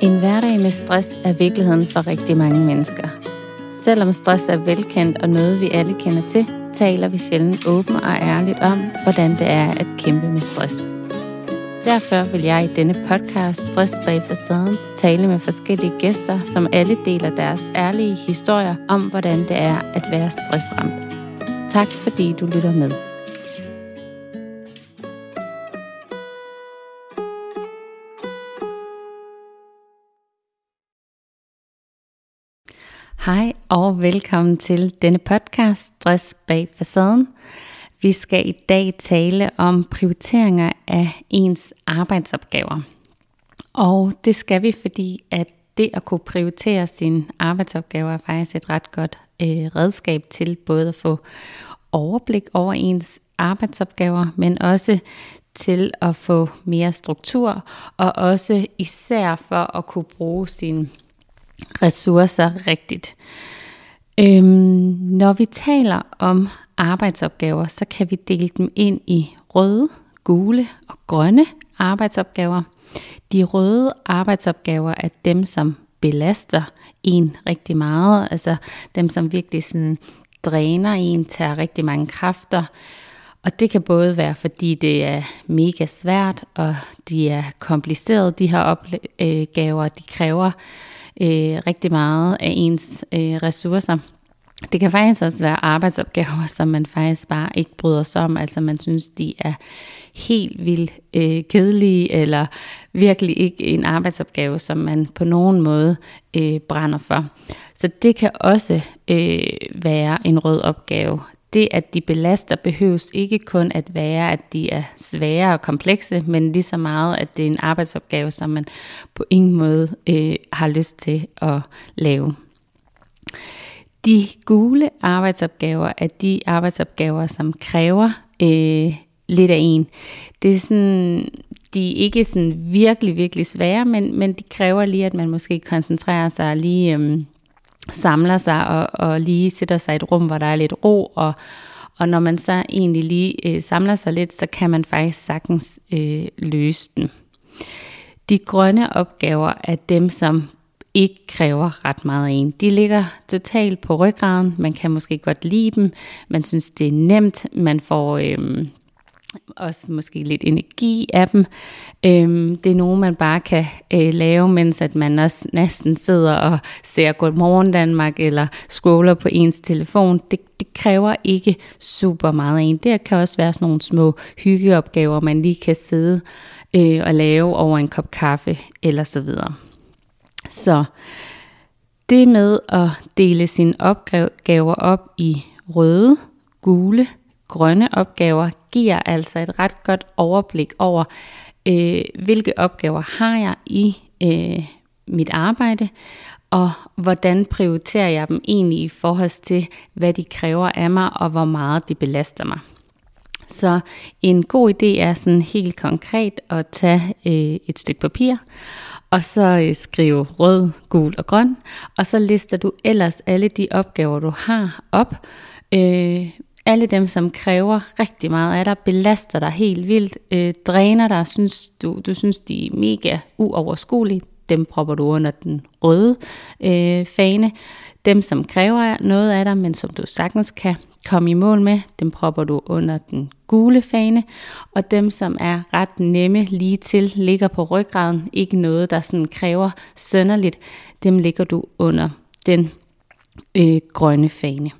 En hverdag med stress er virkeligheden for rigtig mange mennesker. Selvom stress er velkendt og noget, vi alle kender til, taler vi sjældent åbent og ærligt om, hvordan det er at kæmpe med stress. Derfor vil jeg i denne podcast Stress bag facaden tale med forskellige gæster, som alle deler deres ærlige historier om, hvordan det er at være stressramt. Tak fordi du lytter med. Hej og velkommen til denne podcast Stress bag facaden. Vi skal i dag tale om prioriteringer af ens arbejdsopgaver. Og det skal vi, fordi at det at kunne prioritere sine arbejdsopgaver er faktisk et ret godt øh, redskab til både at få overblik over ens arbejdsopgaver, men også til at få mere struktur, og også især for at kunne bruge sin ressourcer rigtigt. Øhm, når vi taler om arbejdsopgaver, så kan vi dele dem ind i røde, gule og grønne arbejdsopgaver. De røde arbejdsopgaver er dem, som belaster en rigtig meget, altså dem, som virkelig sådan dræner en, tager rigtig mange kræfter. Og det kan både være, fordi det er mega svært, og de er komplicerede, de her opgaver, øh, de kræver øh, rigtig meget af ens øh, ressourcer. Det kan faktisk også være arbejdsopgaver, som man faktisk bare ikke bryder sig om, altså man synes, de er helt vildt øh, kedelige, eller virkelig ikke en arbejdsopgave, som man på nogen måde øh, brænder for. Så det kan også øh, være en rød opgave. Det, at de belaster, behøves ikke kun at være, at de er svære og komplekse, men lige så meget, at det er en arbejdsopgave, som man på ingen måde øh, har lyst til at lave. De gule arbejdsopgaver er de arbejdsopgaver, som kræver øh, lidt af en. Det er sådan, de er ikke sådan virkelig, virkelig svære, men, men de kræver lige, at man måske koncentrerer sig lige... Øh, samler sig og, og lige sætter sig i et rum, hvor der er lidt ro, og, og når man så egentlig lige øh, samler sig lidt, så kan man faktisk sagtens øh, løse den. De grønne opgaver er dem, som ikke kræver ret meget af en. De ligger totalt på ryggraden. Man kan måske godt lide dem. Man synes, det er nemt. Man får øh, også måske lidt energi af dem. Øhm, det er nogen, man bare kan øh, lave, mens at man også næsten sidder og ser Godmorgen Danmark eller scroller på ens telefon. Det, det kræver ikke super meget af en. Det kan også være sådan nogle små hyggeopgaver, man lige kan sidde øh, og lave over en kop kaffe eller så videre. Så det med at dele sine opgaver op i røde, gule, grønne opgaver giver altså et ret godt overblik over, øh, hvilke opgaver har jeg i øh, mit arbejde, og hvordan prioriterer jeg dem egentlig i forhold til, hvad de kræver af mig, og hvor meget de belaster mig. Så en god idé er sådan helt konkret at tage øh, et stykke papir, og så øh, skrive rød, gul og grøn, og så lister du ellers alle de opgaver, du har op, øh, alle dem, som kræver rigtig meget af dig, belaster dig helt vildt, øh, dræner dig, synes du, du synes, de er mega uoverskuelige, dem propper du under den røde øh, fane. Dem, som kræver noget af dig, men som du sagtens kan komme i mål med, dem propper du under den gule fane. Og dem, som er ret nemme lige til, ligger på ryggraden, ikke noget, der sådan kræver sønderligt, dem ligger du under den øh, grønne fane.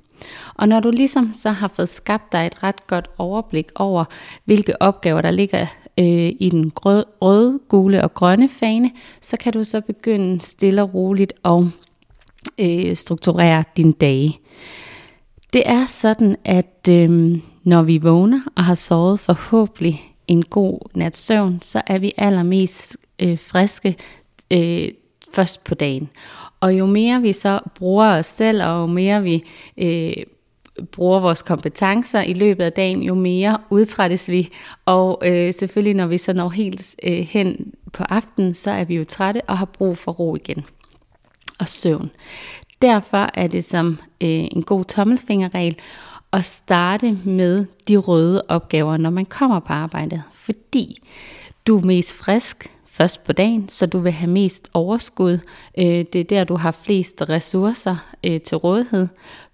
Og når du ligesom så har fået skabt dig et ret godt overblik over, hvilke opgaver der ligger øh, i den røde, gule og grønne fane, så kan du så begynde stille og roligt og øh, strukturere din dage. Det er sådan, at øh, når vi vågner og har sovet forhåbentlig en god nats søvn, så er vi allermest øh, friske øh, først på dagen. Og jo mere vi så bruger os selv, og jo mere vi øh, bruger vores kompetencer i løbet af dagen, jo mere udtrættes vi. Og øh, selvfølgelig, når vi så når helt øh, hen på aftenen, så er vi jo trætte og har brug for ro igen og søvn. Derfor er det som øh, en god tommelfingerregel at starte med de røde opgaver, når man kommer på arbejdet. Fordi du er mest frisk, først på dagen, så du vil have mest overskud. Øh, det er der, du har flest ressourcer øh, til rådighed.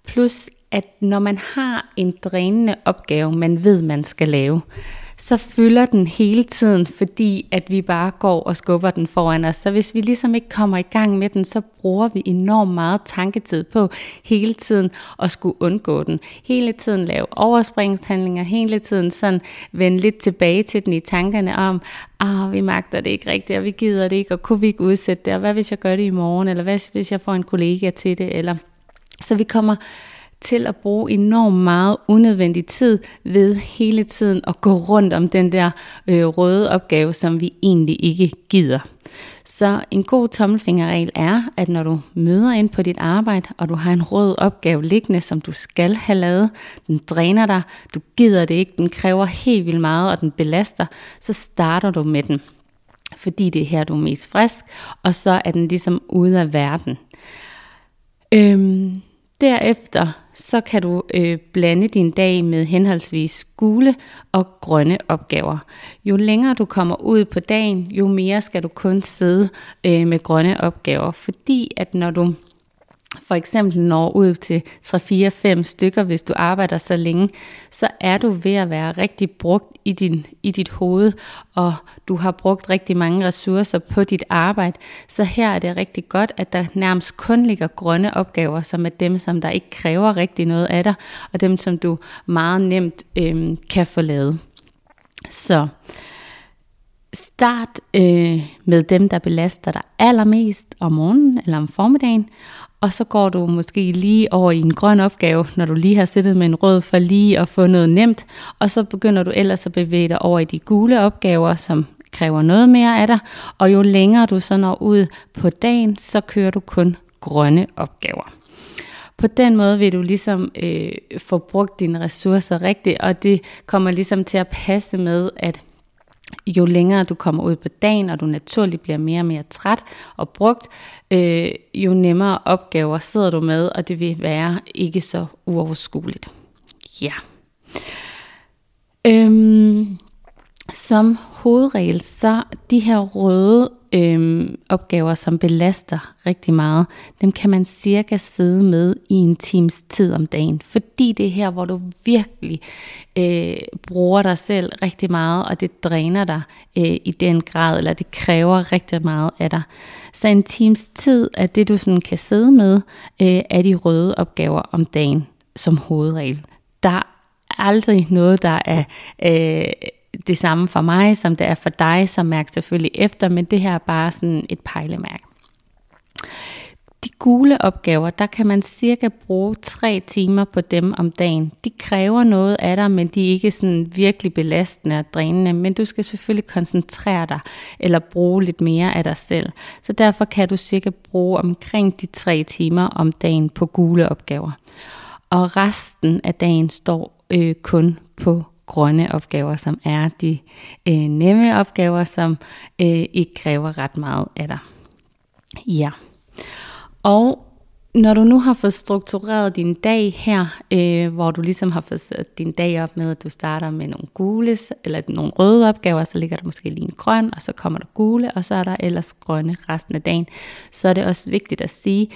Plus, at når man har en drænende opgave, man ved, man skal lave, så fylder den hele tiden, fordi at vi bare går og skubber den foran os. Så hvis vi ligesom ikke kommer i gang med den, så bruger vi enormt meget tanketid på hele tiden at skulle undgå den. Hele tiden lave overspringshandlinger, hele tiden sådan vende lidt tilbage til den i tankerne om, ah, vi magter det ikke rigtigt, og vi gider det ikke, og kunne vi ikke udsætte det, og hvad hvis jeg gør det i morgen, eller hvad hvis jeg får en kollega til det, eller så vi kommer til at bruge enormt meget unødvendig tid ved hele tiden at gå rundt om den der øh, røde opgave, som vi egentlig ikke gider. Så en god tommelfingerregel er, at når du møder ind på dit arbejde, og du har en rød opgave liggende, som du skal have lavet, den dræner dig, du gider det ikke, den kræver helt vildt meget, og den belaster, så starter du med den. Fordi det er her, du er mest frisk, og så er den ligesom ude af verden. Øhm, Derefter så kan du øh, blande din dag med henholdsvis gule og grønne opgaver. Jo længere du kommer ud på dagen, jo mere skal du kun sidde øh, med grønne opgaver, fordi at når du for eksempel når ud til 3-4-5 stykker, hvis du arbejder så længe, så er du ved at være rigtig brugt i, din, i dit hoved, og du har brugt rigtig mange ressourcer på dit arbejde. Så her er det rigtig godt, at der nærmest kun ligger grønne opgaver, som er dem, som der ikke kræver rigtig noget af dig, og dem, som du meget nemt øh, kan få lavet. Så start øh, med dem, der belaster dig allermest om morgenen eller om formiddagen, og så går du måske lige over i en grøn opgave, når du lige har siddet med en rød for lige at få noget nemt, og så begynder du ellers at bevæge dig over i de gule opgaver, som kræver noget mere af dig, og jo længere du så når ud på dagen, så kører du kun grønne opgaver. På den måde vil du ligesom øh, få brugt dine ressourcer rigtigt, og det kommer ligesom til at passe med, at jo længere du kommer ud på dagen, og du naturligt bliver mere og mere træt og brugt, øh, jo nemmere opgaver sidder du med, og det vil være ikke så uoverskueligt. Ja. Øhm, som hovedregel, så de her røde øhm, opgaver, som belaster rigtig meget, dem kan man cirka sidde med i en times tid om dagen. Fordi det er her, hvor du virkelig øh, bruger dig selv rigtig meget, og det dræner dig øh, i den grad, eller det kræver rigtig meget af dig. Så en times tid er det, du sådan kan sidde med, øh, af de røde opgaver om dagen som hovedregel. Der er aldrig noget, der er... Øh, det samme for mig, som det er for dig, som mærker selvfølgelig efter, men det her er bare sådan et pejlemærke. De gule opgaver, der kan man cirka bruge tre timer på dem om dagen. De kræver noget af dig, men de er ikke sådan virkelig belastende og drænende, men du skal selvfølgelig koncentrere dig eller bruge lidt mere af dig selv. Så derfor kan du cirka bruge omkring de tre timer om dagen på gule opgaver. Og resten af dagen står øh, kun på grønne opgaver, som er de øh, nemme opgaver, som øh, ikke kræver ret meget af dig. Ja. Og når du nu har fået struktureret din dag her, øh, hvor du ligesom har fået sat din dag op med, at du starter med nogle gule, eller nogle røde opgaver, så ligger der måske lige en grøn, og så kommer der gule, og så er der ellers grønne resten af dagen. Så er det også vigtigt at sige,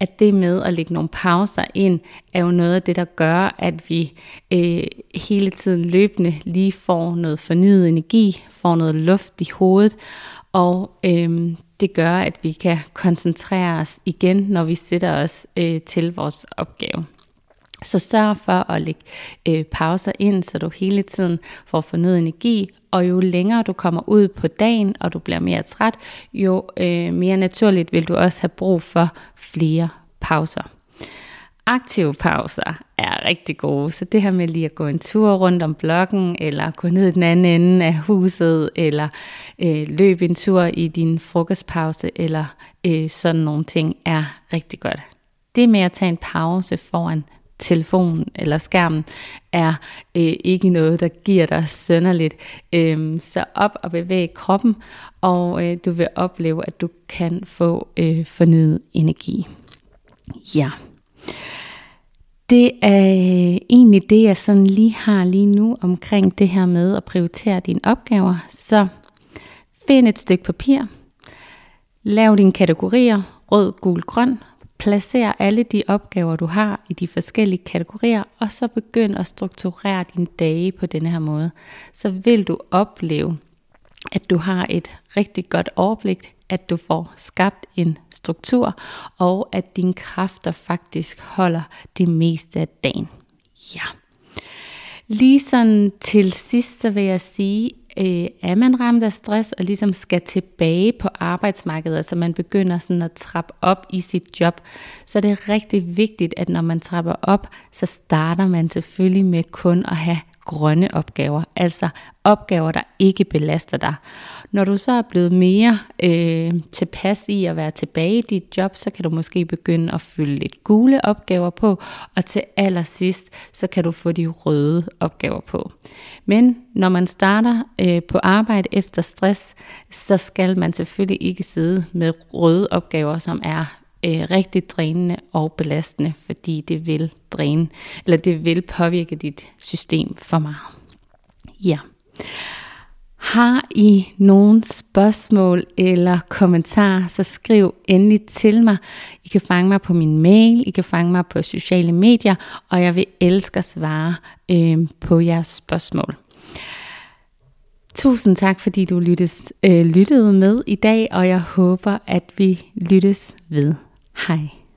at det med at lægge nogle pauser ind, er jo noget af det, der gør, at vi øh, hele tiden løbende lige får noget fornyet energi, får noget luft i hovedet, og øh, det gør, at vi kan koncentrere os igen, når vi sætter os øh, til vores opgave. Så sørg for at lægge øh, pauser ind, så du hele tiden får fornyet energi, og jo længere du kommer ud på dagen, og du bliver mere træt, jo øh, mere naturligt vil du også have brug for flere pauser aktive pauser er rigtig gode. Så det her med lige at gå en tur rundt om blokken, eller gå ned i den anden ende af huset, eller øh, løbe en tur i din frokostpause, eller øh, sådan nogle ting, er rigtig godt. Det med at tage en pause foran telefonen eller skærmen, er øh, ikke noget, der giver dig sønderligt. Øh, så op og bevæg kroppen, og øh, du vil opleve, at du kan få øh, fornyet energi. Ja. Det er øh, egentlig det, jeg sådan lige har lige nu omkring det her med at prioritere dine opgaver. Så find et stykke papir, lav dine kategorier, rød, gul, grøn, placer alle de opgaver, du har i de forskellige kategorier, og så begynd at strukturere dine dage på denne her måde. Så vil du opleve, at du har et rigtig godt overblik, at du får skabt en struktur, og at dine kræfter faktisk holder det meste af dagen. Ja. Lige sådan til sidst, så vil jeg sige, øh, er man ramt af stress og ligesom skal tilbage på arbejdsmarkedet, altså man begynder sådan at trappe op i sit job, så er det rigtig vigtigt, at når man trapper op, så starter man selvfølgelig med kun at have grønne opgaver, altså opgaver, der ikke belaster dig. Når du så er blevet mere øh, tilpas i at være tilbage i dit job, så kan du måske begynde at fylde lidt gule opgaver på, og til allersidst, så kan du få de røde opgaver på. Men når man starter øh, på arbejde efter stress, så skal man selvfølgelig ikke sidde med røde opgaver, som er øh, rigtig drænende og belastende, fordi det vil dræne, eller det vil påvirke dit system for meget. Ja. Har I nogle spørgsmål eller kommentarer, så skriv endelig til mig. I kan fange mig på min mail, I kan fange mig på sociale medier, og jeg vil elske at svare øh, på jeres spørgsmål. Tusind tak, fordi du lyttes, øh, lyttede med i dag, og jeg håber, at vi lyttes ved. Hej.